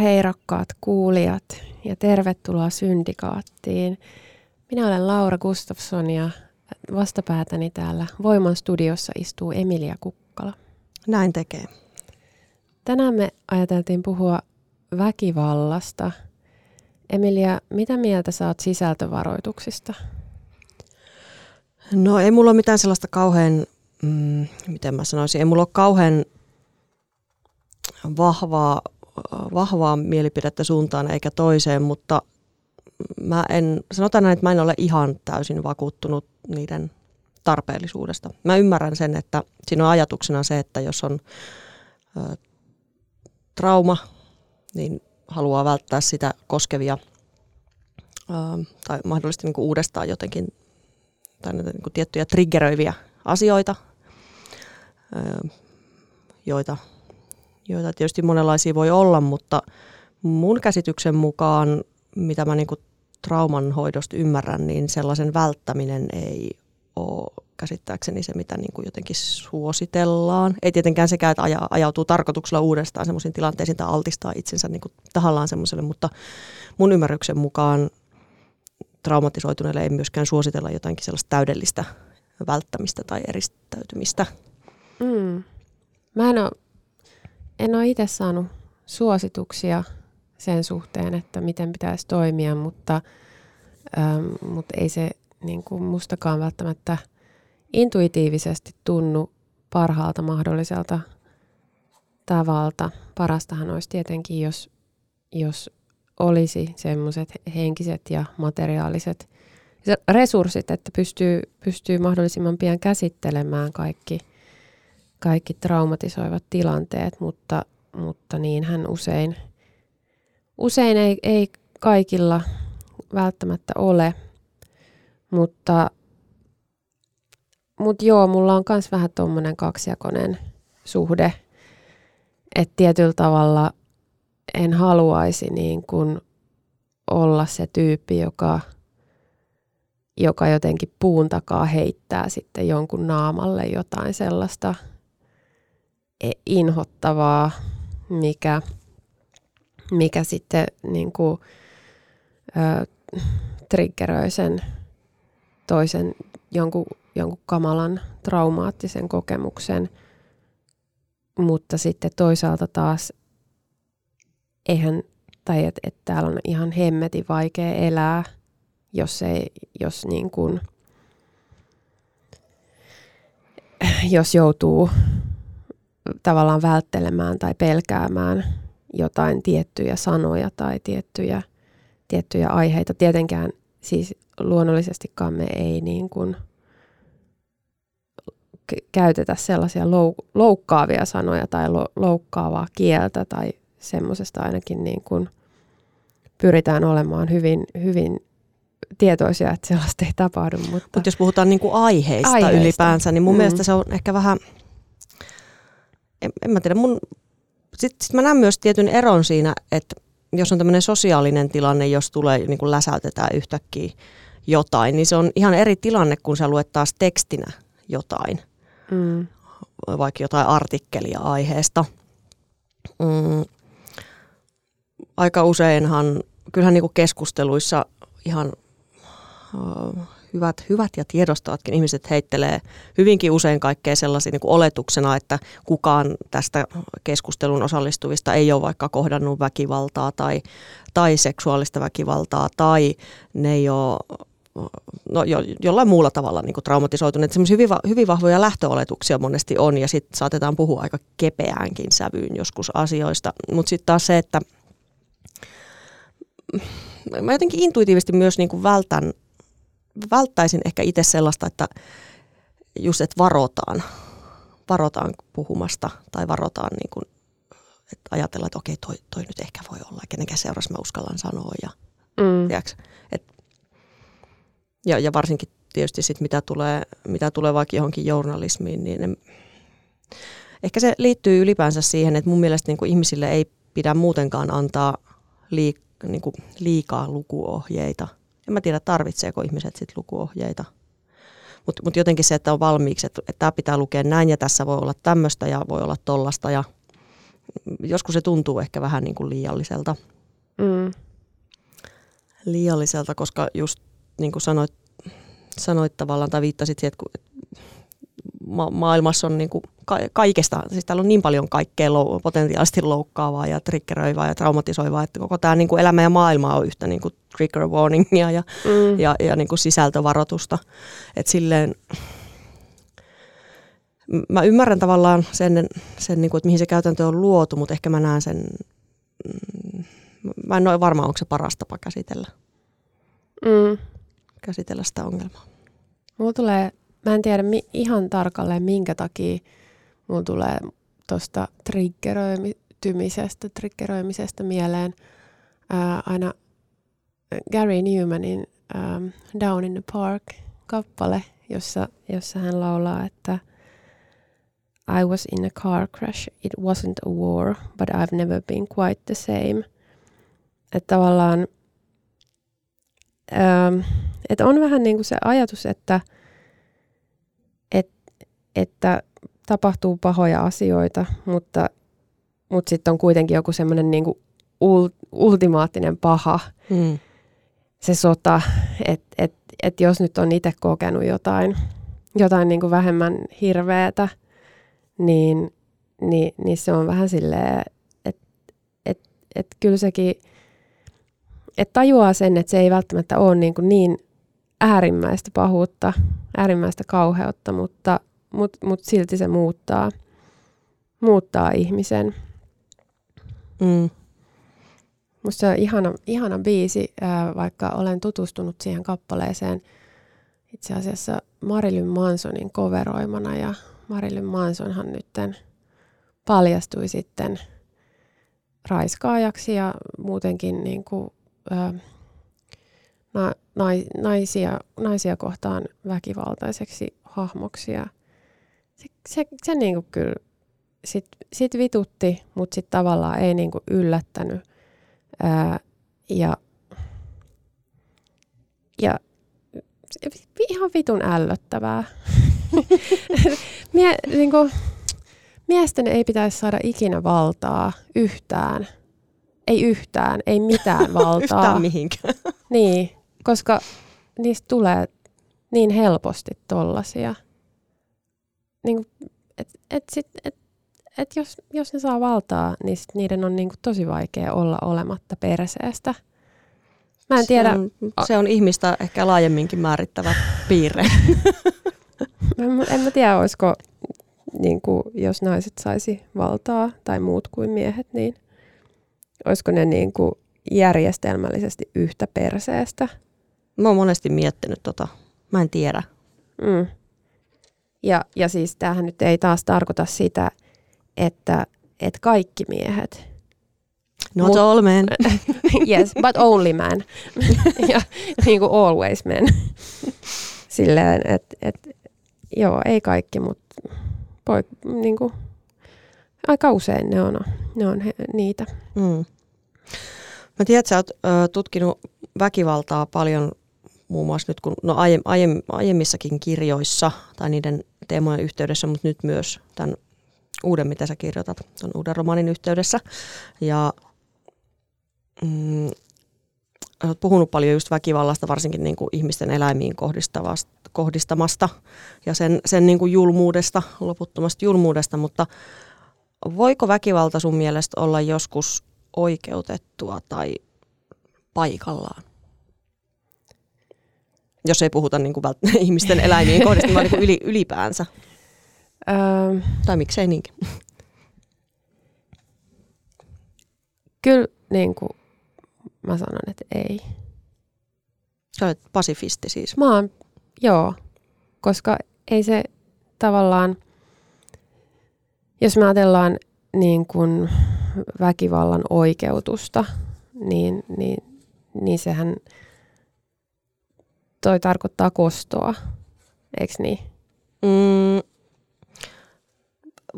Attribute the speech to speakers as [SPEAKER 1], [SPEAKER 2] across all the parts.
[SPEAKER 1] Hei rakkaat kuulijat ja tervetuloa Syndikaattiin. Minä olen Laura Gustafsson ja vastapäätäni täällä Voiman studiossa istuu Emilia Kukkala.
[SPEAKER 2] Näin tekee.
[SPEAKER 1] Tänään me ajateltiin puhua väkivallasta. Emilia, mitä mieltä saat sisältövaroituksista?
[SPEAKER 2] No ei mulla ole mitään sellaista kauhean, mm, miten mä sanoisin, ei mulla ole kauhean vahvaa vahvaa mielipidettä suuntaan eikä toiseen, mutta mä en, sanotaan näin, että mä en ole ihan täysin vakuuttunut niiden tarpeellisuudesta. Mä ymmärrän sen, että siinä on ajatuksena se, että jos on ö, trauma, niin haluaa välttää sitä koskevia ö, tai mahdollisesti niin kuin uudestaan jotenkin tai niin kuin tiettyjä triggeröiviä asioita, ö, joita joita tietysti monenlaisia voi olla, mutta mun käsityksen mukaan, mitä mä niin trauman hoidosta ymmärrän, niin sellaisen välttäminen ei ole käsittääkseni se, mitä niin kuin jotenkin suositellaan. Ei tietenkään sekään, että aja, ajautuu tarkoituksella uudestaan sellaisiin tilanteisiin tai altistaa itsensä niin kuin tahallaan semmoiselle, mutta mun ymmärryksen mukaan traumatisoituneille ei myöskään suositella jotakin sellaista täydellistä välttämistä tai eristäytymistä.
[SPEAKER 1] Mm. Mä en ole en ole itse saanut suosituksia sen suhteen, että miten pitäisi toimia, mutta, ähm, mutta ei se niin kuin mustakaan välttämättä intuitiivisesti tunnu parhaalta mahdolliselta tavalta. Parastahan olisi tietenkin, jos, jos olisi semmoiset henkiset ja materiaaliset resurssit, että pystyy, pystyy mahdollisimman pian käsittelemään kaikki – kaikki traumatisoivat tilanteet, mutta, mutta niin hän usein, usein ei, ei kaikilla välttämättä ole. Mutta, mutta joo, mulla on myös vähän tuommoinen kaksijakoinen suhde, että tietyllä tavalla en haluaisi niin kuin olla se tyyppi, joka, joka jotenkin puun takaa heittää sitten jonkun naamalle jotain sellaista – inhottavaa, mikä, mikä sitten niin kuin, ö, triggeröi sen toisen jonkun, jonkun kamalan traumaattisen kokemuksen, mutta sitten toisaalta taas eihän, tai että et täällä on ihan hemmetin vaikea elää, jos ei, jos niin kuin, jos joutuu tavallaan välttelemään tai pelkäämään jotain tiettyjä sanoja tai tiettyjä, tiettyjä aiheita. Tietenkään siis luonnollisestikaan me ei niin kuin käytetä sellaisia lou- loukkaavia sanoja tai lo- loukkaavaa kieltä tai semmoisesta ainakin niin kuin pyritään olemaan hyvin, hyvin tietoisia, että sellaista ei tapahdu. Mutta
[SPEAKER 2] Mut jos puhutaan niin kuin aiheista, aiheista ylipäänsä, niin mun mm. mielestä se on ehkä vähän – en, en mä tiedä, mun, sitten sit mä näen myös tietyn eron siinä, että jos on tämmöinen sosiaalinen tilanne, jos tulee niin kuin läsäytetään yhtäkkiä jotain, niin se on ihan eri tilanne, kun sä luet taas tekstinä jotain, mm. vaikka jotain artikkelia aiheesta. Mm. Aika useinhan, kyllähän niin kuin keskusteluissa ihan hyvät, hyvät ja tiedostavatkin ihmiset heittelee hyvinkin usein kaikkea sellaisia niin oletuksena, että kukaan tästä keskustelun osallistuvista ei ole vaikka kohdannut väkivaltaa tai, tai seksuaalista väkivaltaa tai ne ei ole no, jo, jollain muulla tavalla niin traumatisoituneet. Sellaisia hyvin, hyvin vahvoja lähtöoletuksia monesti on ja sitten saatetaan puhua aika kepeäänkin sävyyn joskus asioista. Mutta sitten taas se, että mä jotenkin intuitiivisesti myös niin kuin vältän, välttäisin ehkä itse sellaista, että just, että varotaan, varotaan puhumasta tai varotaan niin kuin, että ajatellaan, että okei, toi, toi nyt ehkä voi olla, kenenkään seurassa mä uskallan sanoa ja mm. tiiäks, et, ja, ja varsinkin tietysti sit, mitä tulee, mitä tulee vaikka johonkin journalismiin, niin en, ehkä se liittyy ylipäänsä siihen, että mun mielestä niin kuin ihmisille ei pidä muutenkaan antaa liik, niin kuin liikaa lukuohjeita. En mä tiedä, tarvitseeko ihmiset sitten lukuohjeita. Mutta mut jotenkin se, että on valmiiksi, että, että tämä pitää lukea näin ja tässä voi olla tämmöistä ja voi olla tollasta. Ja joskus se tuntuu ehkä vähän niin kuin liialliselta. Mm. Liialliselta, koska just niin kuin sanoit, sanoit tavallaan tai viittasit siihen, että ma- maailmassa on niin kuin ka- kaikesta, siis täällä on niin paljon kaikkea lou- potentiaalisesti loukkaavaa ja triggeröivää ja traumatisoivaa, että koko tämä niin kuin elämä ja maailma on yhtä niin kuin trigger warningia ja, mm. ja, ja niin kuin sisältövaroitusta. Että silleen, mä ymmärrän tavallaan sen, sen niin kuin, että mihin se käytäntö on luotu, mutta ehkä mä näen sen, mm, mä en ole varma, onko se paras tapa käsitellä, mm. käsitellä sitä ongelmaa.
[SPEAKER 1] Mulla tulee mä en tiedä mi- ihan tarkalleen minkä takia mulla tulee tuosta triggeröimitymisestä, triggeröimisestä mieleen ää, aina Gary Newmanin ähm, Down in the Park kappale, jossa, jossa hän laulaa, että I was in a car crash, it wasn't a war, but I've never been quite the same. Että tavallaan, ähm, että on vähän niin kuin se ajatus, että – että tapahtuu pahoja asioita, mutta, mutta sitten on kuitenkin joku semmoinen niin ultimaattinen paha, mm. se sota, että et, et jos nyt on itse kokenut jotain, jotain niin kuin vähemmän hirveätä, niin, niin, niin se on vähän silleen, että et, et kyllä sekin, että tajuaa sen, että se ei välttämättä ole niin, kuin niin äärimmäistä pahuutta, äärimmäistä kauheutta, mutta, mutta mut silti se muuttaa, muuttaa ihmisen. Mm. Musta se on ihana, ihana biisi, ää, vaikka olen tutustunut siihen kappaleeseen itse asiassa Marilyn Mansonin coveroimana ja Marilyn Mansonhan nytten paljastui sitten raiskaajaksi ja muutenkin niin kuin, ää, na, naisia, naisia kohtaan väkivaltaiseksi hahmoksi ja se, se, se niinku kyllä sit, sit vitutti, mutta sitten tavallaan ei niinku yllättänyt. Ää, ja, ja ihan vitun ällöttävää. Mie, niinku, miesten ei pitäisi saada ikinä valtaa yhtään. Ei yhtään, ei mitään valtaa.
[SPEAKER 2] yhtään mihinkään.
[SPEAKER 1] niin, koska niistä tulee niin helposti tollasia niin kuin, et, et sit, et, et jos, jos ne saa valtaa, niin sit niiden on niin kuin tosi vaikea olla olematta perseestä.
[SPEAKER 2] Mä en tiedä. Se on, se on ihmistä ehkä laajemminkin määrittävä piirre.
[SPEAKER 1] en, en mä tiedä, olisiko, niin kuin, jos naiset saisi valtaa tai muut kuin miehet, niin olisiko ne niin kuin järjestelmällisesti yhtä perseestä?
[SPEAKER 2] Mä oon monesti miettinyt tota. Mä en tiedä. Mm.
[SPEAKER 1] Ja, ja siis tämähän nyt ei taas tarkoita sitä, että, että kaikki miehet.
[SPEAKER 2] Not Mut, all men.
[SPEAKER 1] yes, but only men. ja niin kuin always men. Silleen, että et, joo, ei kaikki, mutta poik- niin kuin, aika usein ne on, ne on he, niitä. Mm.
[SPEAKER 2] Mä tiedän, että sä oot ö, tutkinut väkivaltaa paljon muun muassa nyt kun, no aie, aie, aiemmissakin kirjoissa tai niiden teemojen yhteydessä, mutta nyt myös tämän uuden, mitä sä kirjoitat, tämän uuden romanin yhteydessä. Ja mm, olet puhunut paljon just väkivallasta, varsinkin niin kuin ihmisten eläimiin kohdistamasta ja sen, sen niin kuin julmuudesta, loputtomasta julmuudesta, mutta voiko väkivalta sun mielestä olla joskus oikeutettua tai paikallaan? Jos ei puhuta niin kuin vält- ihmisten eläimiin kohdista, vaan niin yli, ylipäänsä.
[SPEAKER 1] Öö,
[SPEAKER 2] Tai miksei niinkin.
[SPEAKER 1] kyllä niin kuin mä sanon, että ei.
[SPEAKER 2] Sä olet pasifisti siis.
[SPEAKER 1] Mä oon, joo, koska ei se tavallaan, jos me ajatellaan niin kuin väkivallan oikeutusta, niin, niin, niin sehän toi tarkoittaa kostoa, eikö niin?
[SPEAKER 2] Mm,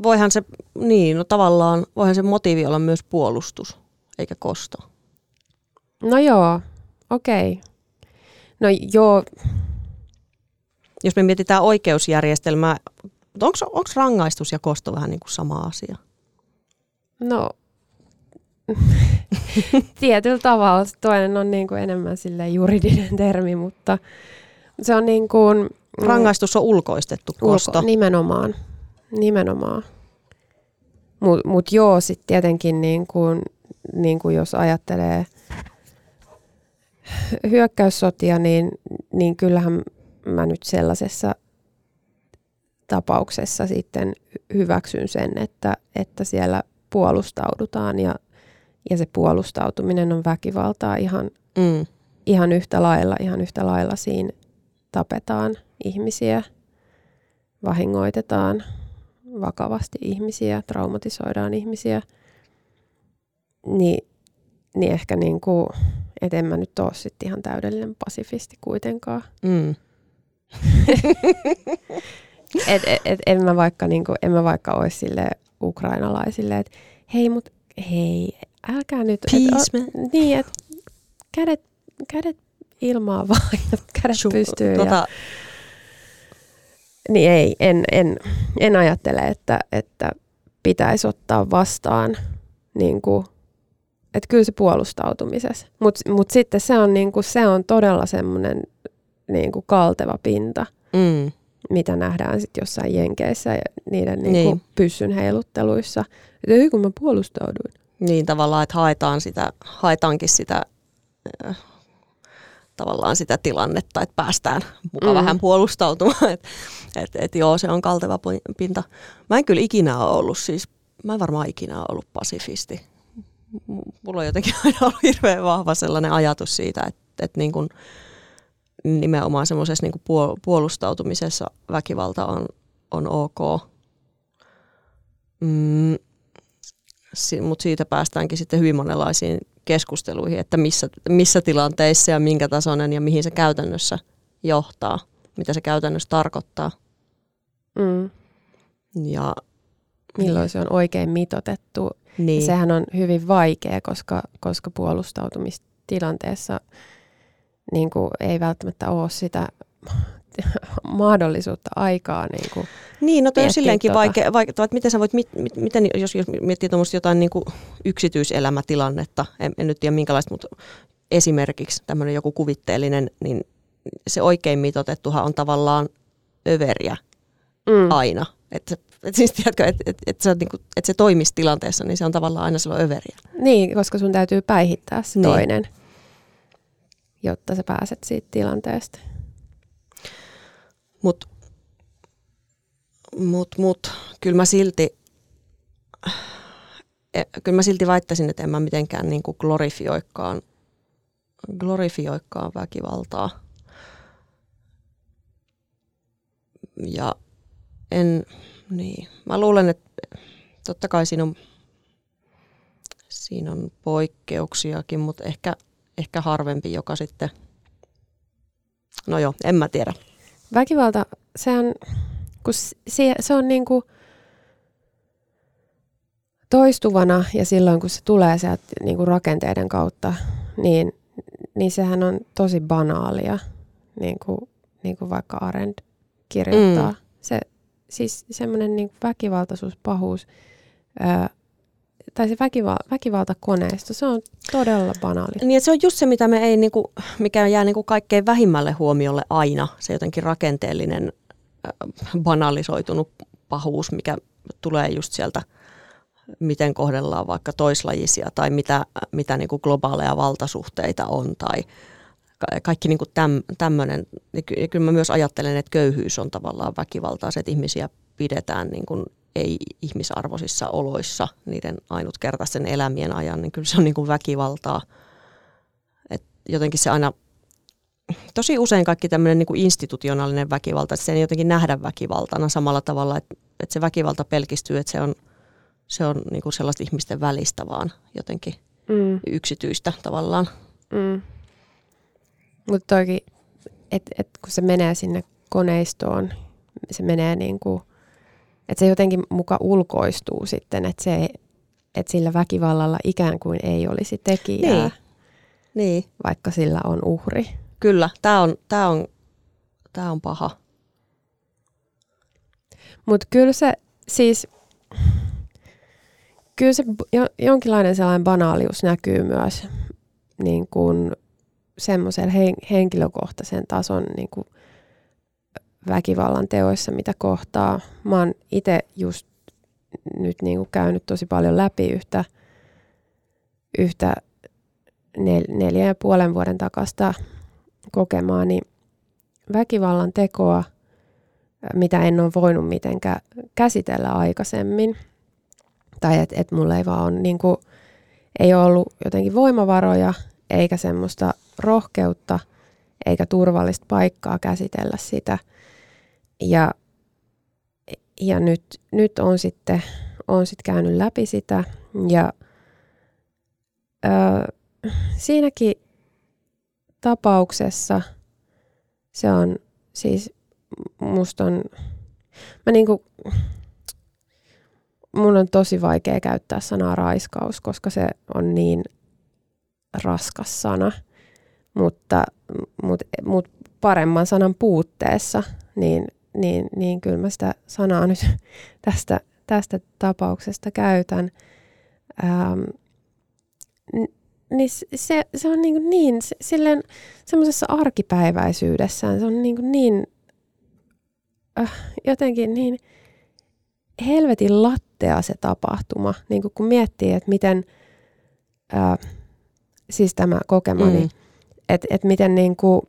[SPEAKER 2] voihan se, niin, no tavallaan, voihan se motiivi olla myös puolustus, eikä kosto.
[SPEAKER 1] No joo, okei. No joo,
[SPEAKER 2] Jos me mietitään oikeusjärjestelmää, onko rangaistus ja kosto vähän niin kuin sama asia?
[SPEAKER 1] no tietyllä tavalla toinen on niin kuin enemmän sille juridinen termi, mutta se on niin kuin, mm,
[SPEAKER 2] Rangaistus on ulkoistettu kosto.
[SPEAKER 1] Ulko, nimenomaan. Nimenomaan. Mutta mut joo, sitten tietenkin niin kun, niin kun jos ajattelee hyökkäyssotia, niin, niin kyllähän mä nyt sellaisessa tapauksessa sitten hyväksyn sen, että, että siellä puolustaudutaan ja, ja se puolustautuminen on väkivaltaa ihan,
[SPEAKER 2] Mm.
[SPEAKER 1] ihan yhtä lailla, ihan yhtä lailla siinä tapetaan ihmisiä, vahingoitetaan vakavasti ihmisiä, traumatisoidaan ihmisiä, niin, niin ehkä niin kuin, et en mä nyt ole sitten ihan täydellinen pasifisti kuitenkaan.
[SPEAKER 2] Mm.
[SPEAKER 1] Et, et, et en mä vaikka, niin kuin, en mä vaikka olisi sille ukrainalaisille, että hei mut hei, älkää nyt,
[SPEAKER 2] Peace,
[SPEAKER 1] et, o, niin, että kädet, kädet ilmaa vaan ja kädet
[SPEAKER 2] Shu-
[SPEAKER 1] pystyy. Ja,
[SPEAKER 2] tota,
[SPEAKER 1] Niin ei, en, en, en ajattele, että, että pitäisi ottaa vastaan, niin kuin, että kyllä se puolustautumisessa. Mutta mut sitten se on, niin kuin, se on todella semmoinen niin kuin kalteva pinta,
[SPEAKER 2] mm.
[SPEAKER 1] mitä nähdään sitten jossain jenkeissä ja niiden niin
[SPEAKER 2] Niin.
[SPEAKER 1] pyssyn heilutteluissa. Että ei kun mä puolustauduin.
[SPEAKER 2] Niin tavallaan, että haetaan sitä, haetaankin sitä äh, tavallaan sitä tilannetta, että päästään muka
[SPEAKER 1] Mm.
[SPEAKER 2] vähän puolustautumaan. Että et, et joo, se on kalteva pi- pinta. Mä en kyllä ikinä ole ollut siis, mä en varmaan ikinä ole ollut pasifisti. Mulla on jotenkin aina ollut hirveän vahva sellainen ajatus siitä, että, että niin kuin nimenomaan semmoisessa niin puol- puolustautumisessa väkivalta on, on ok. Mm, mutta siitä päästäänkin sitten hyvin monenlaisiin keskusteluihin, että missä, missä tilanteissa ja minkä tasoinen ja mihin se käytännössä johtaa, mitä se käytännössä tarkoittaa.
[SPEAKER 1] Mm.
[SPEAKER 2] Ja,
[SPEAKER 1] Milloin se on oikein mitotettu.
[SPEAKER 2] niin,
[SPEAKER 1] Niin. Sehän on hyvin vaikea, koska, koska puolustautumistilanteessa niin kuin ei välttämättä ole sitä mahdollisuutta aikaa. Niin kuin.
[SPEAKER 2] niin, no toi on silleenkin
[SPEAKER 1] tota.
[SPEAKER 2] vaikea, vaikea, että miten sä voit, mit, mit, miten, jos, jos miettii tuommoista jotain niin kuin yksityiselämätilannetta, en, en nyt tiedä minkälaista, mutta esimerkiksi tämmöinen joku kuvitteellinen, niin se oikein mitotettuhan on tavallaan överiä
[SPEAKER 1] Mm.
[SPEAKER 2] aina. Että et siis tiedätkö, että et, et se, niinku, et se toimisi tilanteessa, niin se on tavallaan aina silloin överiä.
[SPEAKER 1] Niin, koska sun täytyy päihittää se
[SPEAKER 2] Niin.
[SPEAKER 1] toinen, jotta sä pääset siitä tilanteesta.
[SPEAKER 2] Mutta mut, mut, kyllä mä silti e, kyllä mä silti väittäisin, että en mä mitenkään niinku glorifioikkaan, glorifioikkaan väkivaltaa. Ja en, niin, mä luulen, että totta kai siinä on, siinä on poikkeuksiakin, mutta ehkä, ehkä harvempi, joka sitten, no joo, en mä tiedä.
[SPEAKER 1] Väkivalta, sehän, kun se, se on niin kuin toistuvana ja silloin kun se tulee sieltä niin kuin rakenteiden kautta, niin, niin sehän on tosi banaalia, niin kuin, niin kuin vaikka Arend kirjoittaa.
[SPEAKER 2] Mm.
[SPEAKER 1] Se, siis semmoinen niin väkivaltaisuus, pahuus, ää, tai se väkival, väkivaltakoneisto, se on todella banaali.
[SPEAKER 2] Niin, se on just se, mitä me ei, niinku, mikä jää niinku kaikkein vähimmälle huomiolle aina, se jotenkin rakenteellinen banalisoitunut pahuus, mikä tulee just sieltä, miten kohdellaan vaikka toislajisia tai mitä, mitä niinku globaaleja valtasuhteita on tai kaikki niin kuin täm, tämmöinen. Ja kyllä mä myös ajattelen, että köyhyys on tavallaan väkivaltaa, se, että ihmisiä pidetään niin kuin ei-ihmisarvoisissa oloissa niiden ainutkertaisen elämien ajan, niin kyllä se on niin kuin väkivaltaa. Et jotenkin se aina, tosi usein kaikki tämmöinen niin kuin institutionaalinen väkivalta, että se ei jotenkin nähdä väkivaltana samalla tavalla, että, että se väkivalta pelkistyy, että se on, se on niin kuin sellaista ihmisten välistä vaan jotenkin mm. yksityistä tavallaan. Mm.
[SPEAKER 1] Mutta toki, että et kun se menee sinne koneistoon, se menee niin kuin, että se jotenkin muka ulkoistuu sitten, että se, että sillä väkivallalla ikään kuin ei olisi tekijää, niin. Niin. vaikka sillä on uhri.
[SPEAKER 2] Kyllä, tämä on, tää on, tää on paha.
[SPEAKER 1] Mutta kyllä se siis, kyllä se jonkinlainen sellainen banaalius näkyy myös niin kuin semmoisen henkilökohtaisen tason niin kuin väkivallan teoissa, mitä kohtaa. Mä oon itse just nyt niin kuin käynyt tosi paljon läpi yhtä, yhtä nel, neljä ja puolen vuoden takasta kokemaani väkivallan tekoa, mitä en ole voinut mitenkään käsitellä aikaisemmin. Tai että et mulla ei vaan ole, niin kuin, ei ole ollut jotenkin voimavaroja eikä semmoista rohkeutta eikä turvallista paikkaa käsitellä sitä. Ja, ja nyt, nyt on sitten on sit käynyt läpi sitä ja ö, siinäkin tapauksessa se on siis musta on, mä niinku, mun on tosi vaikea käyttää sanaa raiskaus, koska se on niin raskas sana, mutta, mutta, mutta paremman sanan puutteessa, niin, niin, niin kyllä mä sitä sanaa nyt tästä, tästä tapauksesta käytän. Ähm, niin se, se on niin, niin silleen semmoisessa arkipäiväisyydessään, se on niin, niin äh, jotenkin niin helvetin lattea se tapahtuma, niin kun miettii, että miten äh, siis tämä kokemani, mm. Että et miten niin kuin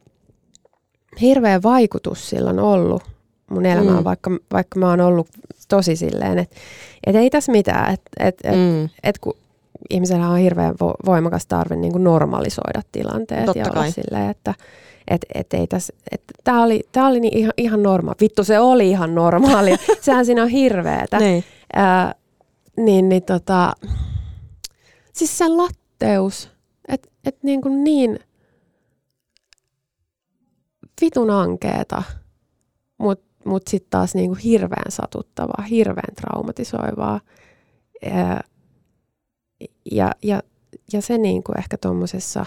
[SPEAKER 1] hirveä vaikutus sillä on ollut mun elämään, mm. vaikka, vaikka mä oon ollut tosi silleen, että et ei tässä mitään, että et, et, mm. et kun ihmisellä on hirveän vo, voimakas tarve niin kuin normalisoida tilanteet Totta ja olla kai. silleen, että et, et ei tässä, et, tää oli, tää oli niin ihan, ihan normaali. Vittu, se oli ihan normaalia. Sehän siinä on hirveetä. niin. Ää, niin, niin tota, siis se latteus, että et niin, kuin niin vitun ankeeta, mutta mut sitten taas niin kuin hirveän satuttavaa, hirveän traumatisoivaa. Ja, ja, ja, ja se niin kuin ehkä tuommoisessa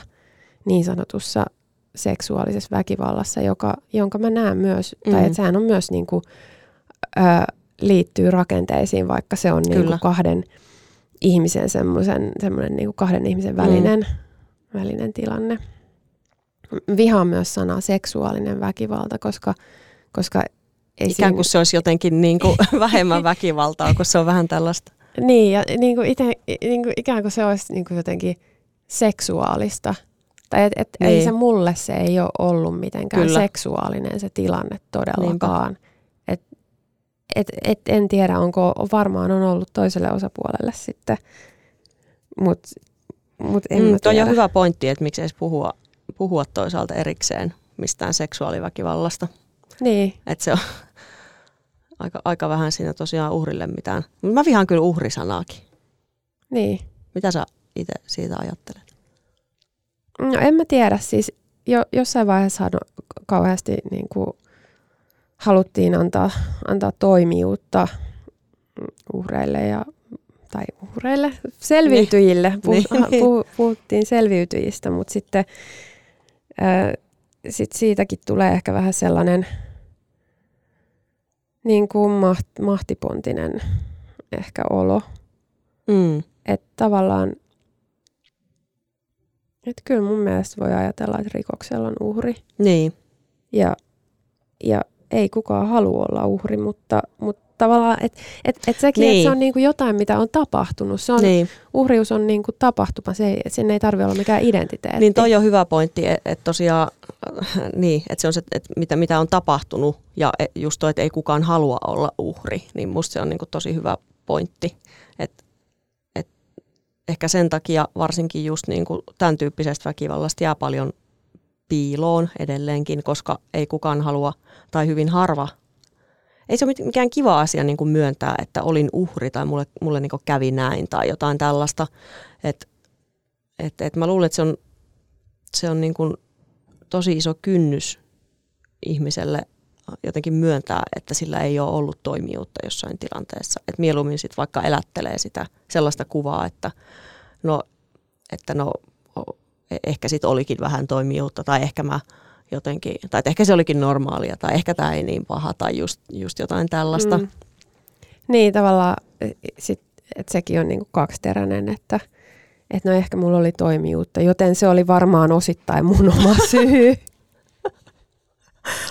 [SPEAKER 1] niin sanotussa seksuaalisessa väkivallassa, joka, jonka mä näen myös, mm. tai että sehän on myös niin kuin, ö, liittyy rakenteisiin, vaikka se on niin kuin kahden ihmisen semmoisen, semmoinen niin kuin kahden ihmisen välinen mm välinen tilanne. Vihaan myös sanaa seksuaalinen väkivalta, koska, koska
[SPEAKER 2] ei Ikään kuin siinä... se olisi jotenkin niin kuin vähemmän väkivaltaa, kun se on vähän tällaista.
[SPEAKER 1] Niin, ja niin kuin ite, niin kuin ikään kuin se olisi niin kuin jotenkin seksuaalista. Tai et, et niin. ei se mulle se ei ole ollut mitenkään Kyllä. seksuaalinen se tilanne todellakaan. Et, et, et en tiedä, onko varmaan on ollut toiselle osapuolelle sitten. Mutta Mut en mm,
[SPEAKER 2] toi on hyvä pointti, että miksi edes puhua, puhua toisaalta erikseen mistään seksuaaliväkivallasta.
[SPEAKER 1] Niin.
[SPEAKER 2] Että se on aika, aika vähän siinä tosiaan uhrille mitään. Mä vihaan kyllä uhrisanaakin.
[SPEAKER 1] Niin.
[SPEAKER 2] Mitä sä itse siitä ajattelet?
[SPEAKER 1] No en mä tiedä. Siis jo, jossain vaiheessa kauheasti niin kuin, haluttiin antaa, antaa toimijuutta uhreille ja tai uhreille, selviytyjille. Puh, niin. puh, puhuttiin selviytyjistä, mutta sitten ää, sit siitäkin tulee ehkä vähän sellainen niin kuin maht, mahtipontinen ehkä olo. Mm. Että tavallaan, että kyllä mun mielestä voi ajatella, että rikoksella on uhri.
[SPEAKER 2] Niin.
[SPEAKER 1] Ja, ja ei kukaan halua olla uhri, mutta, mutta tavallaan, että et, et sekin, niin.
[SPEAKER 2] Niin.
[SPEAKER 1] että se on niinku jotain, mitä on tapahtunut. Se on, niin.
[SPEAKER 2] Niin,
[SPEAKER 1] Uhrius on niinku tapahtuma, se ei, sen ei tarvitse olla mikään identiteetti.
[SPEAKER 2] niin toi on hyvä pointti, että et tosiaan, äh, niin, että se on se, että mitä, mitä on tapahtunut ja e- just toi, että ei kukaan halua olla uhri, niin musta se on niinku tosi hyvä pointti. Että et ehkä sen takia varsinkin just niinku tämän tyyppisestä väkivallasta jää paljon piiloon edelleenkin, koska ei kukaan halua tai hyvin harva ei se ole mikään kiva asia niin kuin myöntää, että olin uhri tai mulle, mulle niin kuin kävi näin tai jotain tällaista. Et, et, et mä luulen, että se on, se on niin kuin tosi iso kynnys ihmiselle jotenkin myöntää, että sillä ei ole ollut toimijuutta jossain tilanteessa. Et mieluummin sit vaikka elättelee sitä sellaista kuvaa, että no, että no e- ehkä sit olikin vähän toimijuutta tai ehkä mä jotenkin, tai ehkä se olikin normaalia tai ehkä tämä ei niin paha tai just, just jotain tällaista.
[SPEAKER 1] Mm. Niin, tavallaan sit, että sekin on niinku kaksiteräinen, että et no ehkä mulla oli toimijuutta, joten se oli varmaan osittain mun oma syy.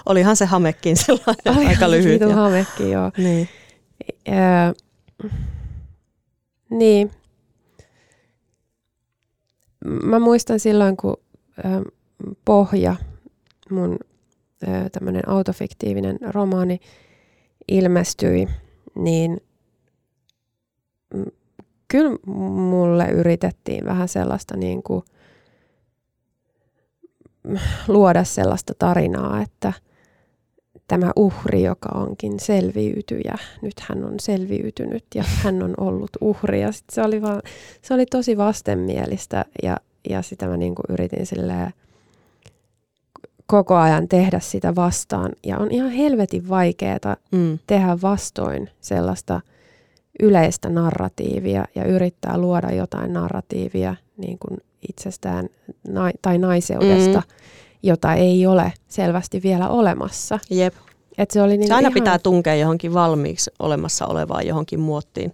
[SPEAKER 2] Olihan se hamekin sellainen
[SPEAKER 1] Olihan
[SPEAKER 2] aika lyhyt. ja-
[SPEAKER 1] hamekin, joo.
[SPEAKER 2] Niin.
[SPEAKER 1] Öö, niin. Mä muistan silloin, kun ö, Pohja, mun tämmöinen autofiktiivinen romaani ilmestyi, niin kyllä mulle yritettiin vähän sellaista niin kuin luoda sellaista tarinaa, että tämä uhri, joka onkin selviytyjä, nyt hän on selviytynyt ja hän on ollut uhri. Ja sit se, oli vaan, se oli tosi vastenmielistä ja, ja sitä mä niinku yritin silleen koko ajan tehdä sitä vastaan. Ja on ihan helvetin vaikeaa
[SPEAKER 2] Mm.
[SPEAKER 1] tehdä vastoin sellaista yleistä narratiivia ja yrittää luoda jotain narratiivia niin kuin itsestään nai- tai naiseudesta,
[SPEAKER 2] Mm.
[SPEAKER 1] jota ei ole selvästi vielä olemassa.
[SPEAKER 2] Jep.
[SPEAKER 1] Et se oli niin
[SPEAKER 2] Se aina
[SPEAKER 1] ihan,
[SPEAKER 2] pitää tunkea johonkin valmiiksi olemassa olevaan johonkin muottiin.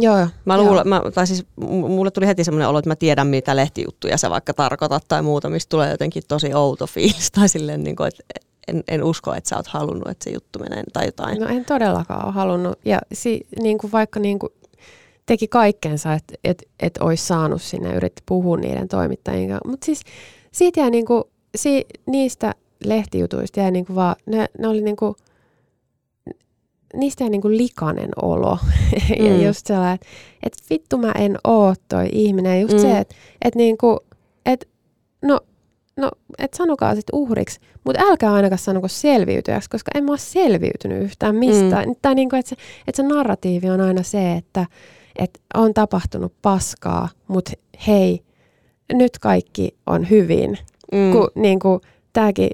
[SPEAKER 1] Joo,
[SPEAKER 2] Mä
[SPEAKER 1] joo.
[SPEAKER 2] luulen, mä, tai siis mulle tuli heti semmoinen olo, että mä tiedän mitä lehtijuttuja sä vaikka tarkoitat tai muuta, mistä tulee jotenkin tosi outo fiilis. Tai silleen, niin kuin, että en, en usko, että sä oot halunnut, että se juttu menee tai jotain.
[SPEAKER 1] No en todellakaan ole halunnut. Ja si, niin kuin vaikka niin kuin teki kaikkensa, että et, et olisi saanut sinne, yritti puhua niiden toimittajien kanssa. Mutta siis siitä jäi niin kuin, si, niistä lehtijutuista jäi niin kuin vaan, ne, ne oli niin kuin, niistä jäi niin kuin likainen olo. ja
[SPEAKER 2] Mm.
[SPEAKER 1] just sellainen, että et vittu mä en oo toi ihminen. Just
[SPEAKER 2] Mm.
[SPEAKER 1] se, että et niin kuin, et, no, no, et sanokaa sitten uhriksi, mutta älkää ainakaan sanoko selviytyjäksi, koska en mä ole selviytynyt yhtään mistään. Mm. Tai niin kuin, että se, että se narratiivi on aina se, että, että on tapahtunut paskaa, mutta hei, nyt kaikki on hyvin.
[SPEAKER 2] Mm.
[SPEAKER 1] Kun niin kuin tämäkin,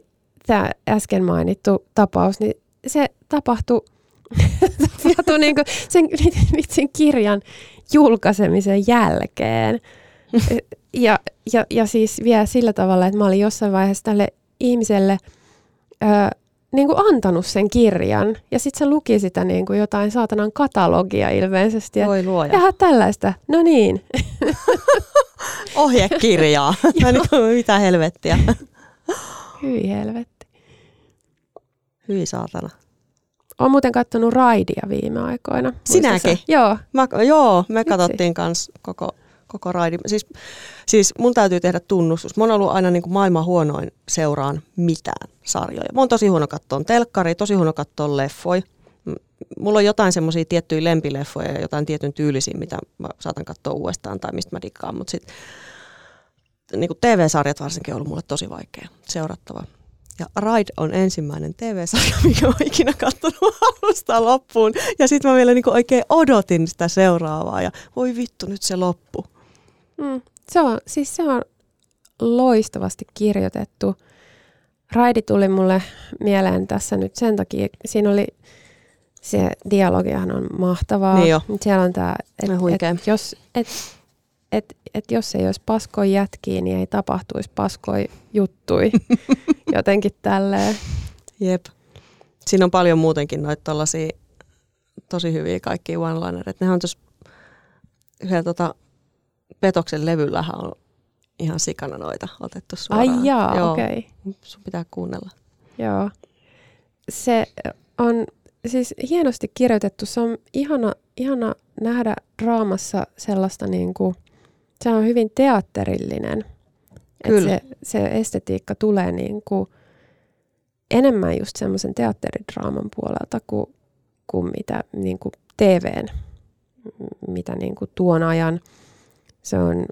[SPEAKER 1] tämä äsken mainittu tapaus, niin se tapahtui, tapahtui niin kuin sen vitsin kirjan julkaisemisen jälkeen. Ja, ja, ja siis vielä sillä tavalla, että mä olin jossain vaiheessa tälle ihmiselle ö, niin kuin antanut sen kirjan. Ja sitten se luki sitä niin kuin jotain saatanan katalogia ilmeisesti. Ja,
[SPEAKER 2] Voi luoja.
[SPEAKER 1] Jaha, tällaista. No niin.
[SPEAKER 2] Ohjekirjaa. Mä niin kuin, mitä helvettiä.
[SPEAKER 1] Hyi helvetti.
[SPEAKER 2] Hyi saatana.
[SPEAKER 1] Olen muuten katsonut Raidia viime aikoina.
[SPEAKER 2] Sinäkin?
[SPEAKER 1] sä? Joo.
[SPEAKER 2] Mä, joo, me
[SPEAKER 1] Vitsi.
[SPEAKER 2] katsottiin kans koko, koko raidi. Siis, siis mun täytyy tehdä tunnustus. Mä oon ollut aina niin kuin maailman huonoin seuraan mitään sarjoja. Mä oon tosi huono kattoon telkkari, tosi huono kattoon leffoi. Mulla on jotain semmoisia tiettyjä lempileffoja ja jotain tietyn tyylisiä, mitä mä saatan katsoa uudestaan tai mistä mä dikkaan. Mutta sitten niin TV-sarjat varsinkin on ollut mulle tosi vaikea seurattava. Ja Ride on ensimmäinen TV-sarja, mikä olen ikinä katsonut alusta loppuun. Ja sitten mä vielä niin oikein odotin sitä seuraavaa ja voi vittu, nyt se loppu.
[SPEAKER 1] Mm. Se, on, siis se on loistavasti kirjoitettu. Raidi tuli mulle mieleen tässä nyt sen takia, siinä oli se dialogihan on mahtavaa.
[SPEAKER 2] Niin jo.
[SPEAKER 1] Siellä on tämä, että jos, et, et, et jos ei olisi paskoi jätkiä, niin ei tapahtuisi paskoi juttui. Jotenkin tälleen.
[SPEAKER 2] Jep. Siinä on paljon muutenkin noita tollasia tosi hyviä kaikkia one-linereita. Nehän on tuossa yhdellä tota, Petoksen levyllähän on ihan sikana noita otettu suoraan.
[SPEAKER 1] Ai jaa,
[SPEAKER 2] Joo,
[SPEAKER 1] okei. Okay.
[SPEAKER 2] Sun pitää kuunnella.
[SPEAKER 1] Joo. Se on siis hienosti kirjoitettu. Se on ihana, ihana nähdä draamassa sellaista, niin kuin, se on hyvin teatterillinen. Kyllä. se, se estetiikka tulee niin kuin enemmän just semmoisen teatteridraaman puolelta kuin, kuin mitä niin kuin TVn, mitä niin kuin tuon ajan, se on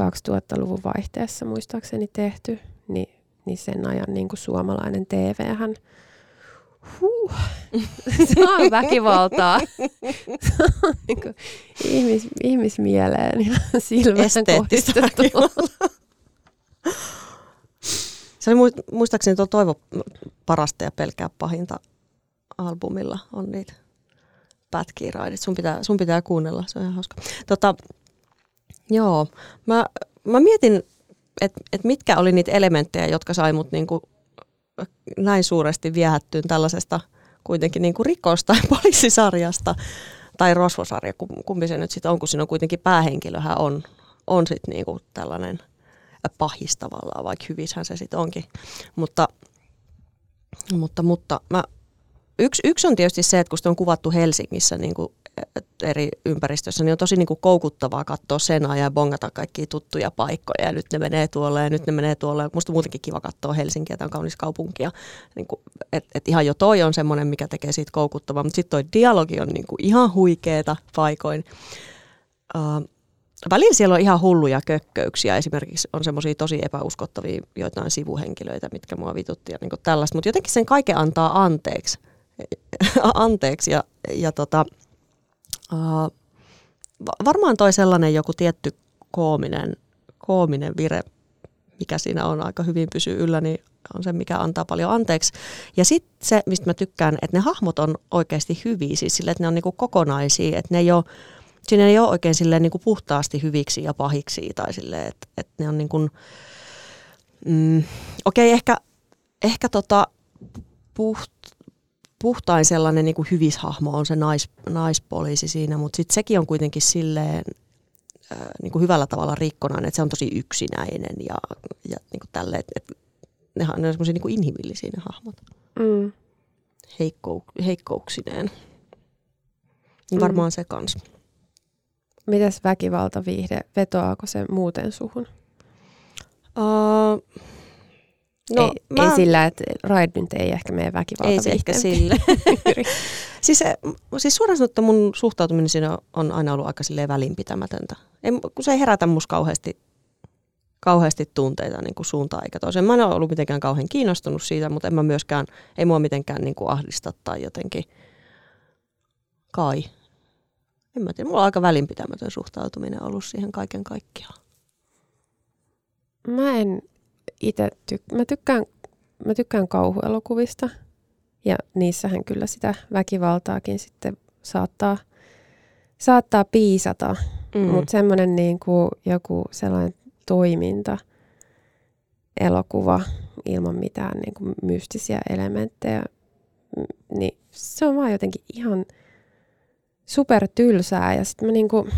[SPEAKER 1] 2000-luvun vaihteessa muistaakseni tehty, niin, niin sen ajan niin kuin suomalainen TVhän huh, se on väkivaltaa. niin kuin ihmis, ihmismieleen ja silmään kohdistettu.
[SPEAKER 2] Se oli muistaakseni tuo Toivo parasta ja pelkää pahinta albumilla on niitä pätkiä raidit. Sun pitää, sun pitää kuunnella, se on ihan hauska. Tota, joo, mä, mä mietin, että et mitkä oli niitä elementtejä, jotka sai mut niinku näin suuresti viehättyyn tällaisesta kuitenkin niinku rikos- tai poliisisarjasta tai rosvosarja, kumpi se nyt sitten on, kun siinä on kuitenkin päähenkilöhän on, on sitten niinku tällainen pahis tavallaan, vaikka hyvishän se sitten onkin. Mutta, mutta, mutta mä Yksi, yksi on tietysti se, että kun se on kuvattu Helsingissä niin kuin eri ympäristössä, niin on tosi niin kuin koukuttavaa katsoa sen ajan ja bongata kaikkia tuttuja paikkoja. Ja nyt ne menee tuolle ja nyt ne menee tuolle. Musta muutenkin kiva katsoa Helsinkiä, tämä on kaunis kaupunki. Niin että et ihan jo toi on semmoinen, mikä tekee siitä koukuttavaa. Mutta sitten toi dialogi on niin kuin ihan huikeeta paikoin. Uh, välillä siellä on ihan hulluja kökköyksiä. Esimerkiksi on semmoisia tosi epäuskottavia joitain sivuhenkilöitä, mitkä mua vitutti ja niin tällaista. Mutta jotenkin sen kaiken antaa anteeksi anteeksi. Ja, ja tota, uh, varmaan toi sellainen joku tietty koominen, koominen vire, mikä siinä on aika hyvin pysyy yllä, niin on se, mikä antaa paljon anteeksi. Ja sitten se, mistä mä tykkään, että ne hahmot on oikeasti hyviä, siis sille, että ne on niinku kokonaisia, että ne ei ole, siinä ei ole oikein silleen niinku puhtaasti hyviksi ja pahiksi, tai silleen, että, että ne on niinku, mm, okei, okay, ehkä, ehkä tota, puht, puhtain sellainen niin kuin hyvishahmo on se nais, naispoliisi siinä, mutta sitten sekin on kuitenkin silleen äh, niin kuin hyvällä tavalla rikkonainen, että se on tosi yksinäinen ja, ja niin kuin tälle, että, että nehän ne on semmoisia niin inhimillisiä ne hahmot. Mm. Heikko, heikkouksineen. Niin varmaan mm. se kans.
[SPEAKER 1] Mitäs viihde, vetoaako se muuten suhun?
[SPEAKER 2] Uh,
[SPEAKER 1] No, ei, mä... ei sillä, että Ride nyt ei ehkä mene väkivalta
[SPEAKER 2] Ei se ehkä sille. siis, siis suoraan sanottuna mun suhtautuminen siinä on aina ollut aika silleen välinpitämätöntä. En, kun se ei herätä musta kauheasti, kauheasti tunteita niin kuin suuntaan eikä toiseen. Mä en ole ollut mitenkään kauhean kiinnostunut siitä, mutta en mä myöskään, ei mua mitenkään niin kuin ahdista tai jotenkin kai. En mä tiedä, mulla on aika välinpitämätön suhtautuminen ollut siihen kaiken kaikkiaan.
[SPEAKER 1] Mä en itse tyk- mä, tykkään, mä tykkään kauhuelokuvista ja niissähän kyllä sitä väkivaltaakin sitten saattaa, saattaa piisata, mm. mutta semmoinen niin kuin joku sellainen toiminta, elokuva ilman mitään niin kuin mystisiä elementtejä, niin se on vaan jotenkin ihan super tylsää. Ja sitten mä, niin kuin,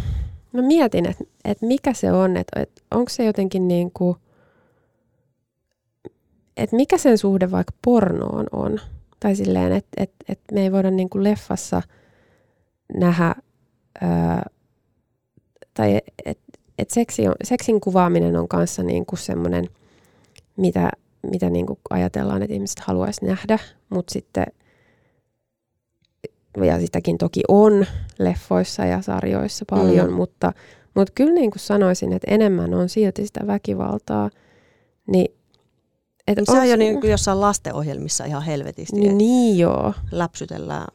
[SPEAKER 1] mä mietin, että, että mikä se on, että, että onko se jotenkin niin kuin että mikä sen suhde vaikka pornoon on. Tai silleen, että et, et me ei voida niin kuin leffassa nähdä, ää, tai että et seksi seksin kuvaaminen on kanssa niin kuin semmoinen, mitä, mitä niin kuin ajatellaan, että ihmiset haluaisi nähdä, mutta sitten, ja sitäkin toki on leffoissa ja sarjoissa paljon, mm. mutta, mutta kyllä niin kuin sanoisin, että enemmän on silti sitä väkivaltaa, niin
[SPEAKER 2] et se on jo niin kuin jossain lastenohjelmissa ihan helvetisti.
[SPEAKER 1] Niin, niin joo.
[SPEAKER 2] Läpsytellään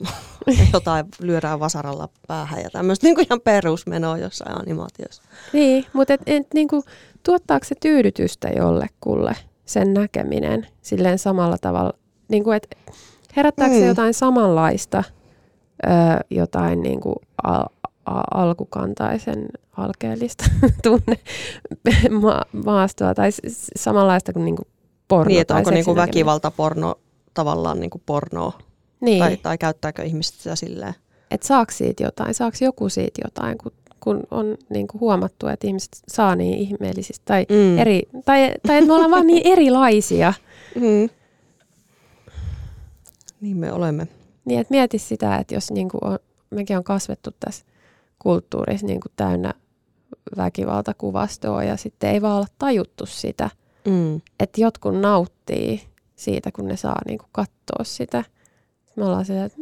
[SPEAKER 2] jotain, lyödään vasaralla päähän ja tämmöistä niin kuin ihan perusmenoa jossain animaatiossa.
[SPEAKER 1] Niin, mutta et, et, niin kuin, tuottaako se tyydytystä jollekulle sen näkeminen silleen samalla tavalla? Niin kuin, et, herättääkö mm. se jotain samanlaista, ö, jotain niin kuin al, a, alkukantaisen alkeellista tunne ma, maastoa tai samanlaista kuin, niin kuin porno
[SPEAKER 2] Niin, onko niinku väkivaltaporno tavallaan niinku pornoa? Niin. Tai, tai käyttääkö ihmiset sitä silleen?
[SPEAKER 1] Että saako siitä jotain, saako joku siitä jotain, kun, kun on niinku huomattu, että ihmiset saa niin ihmeellisistä, tai, mm. eri, tai, tai että me ollaan vaan niin erilaisia. Mm.
[SPEAKER 2] Niin me olemme.
[SPEAKER 1] Niin, että mieti sitä, että jos niin kuin on, mekin on kasvettu tässä kulttuurissa niin kuin täynnä väkivaltakuvastoa ja sitten ei vaan olla tajuttu sitä, mm. että jotkut nauttii siitä, kun ne saa niin kuin katsoa sitä. Me ollaan se, että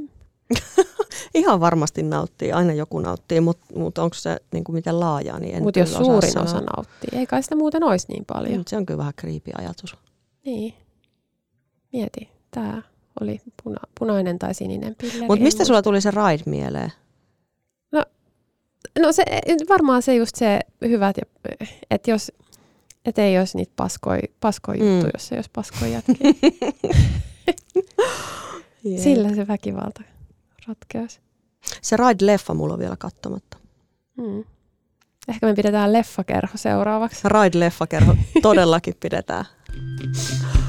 [SPEAKER 2] Ihan varmasti nauttii, aina joku nauttii, mutta mut onko se niin kuin miten laajaa, niin en
[SPEAKER 1] Mutta jos suurin
[SPEAKER 2] sanoa.
[SPEAKER 1] osa nauttii, ei kai sitä muuten olisi niin paljon.
[SPEAKER 2] Mut se on kyllä vähän kriipi ajatus.
[SPEAKER 1] Niin. Mieti, tämä oli puna- punainen tai sininen pilleri.
[SPEAKER 2] Mutta mistä sulla tuli se ride mieleen?
[SPEAKER 1] No se, varmaan se just se hyvät, että jos et ei olisi niitä paskoja paskoi
[SPEAKER 2] Mm.
[SPEAKER 1] juttuja, jos ei olisi paskoja jätkiä. Sillä se väkivalta ratkeaisi.
[SPEAKER 2] Se Ride-leffa mulla on vielä katsomatta.
[SPEAKER 1] Mm. Ehkä me pidetään leffakerho seuraavaksi.
[SPEAKER 2] Ride-leffakerho todellakin pidetään.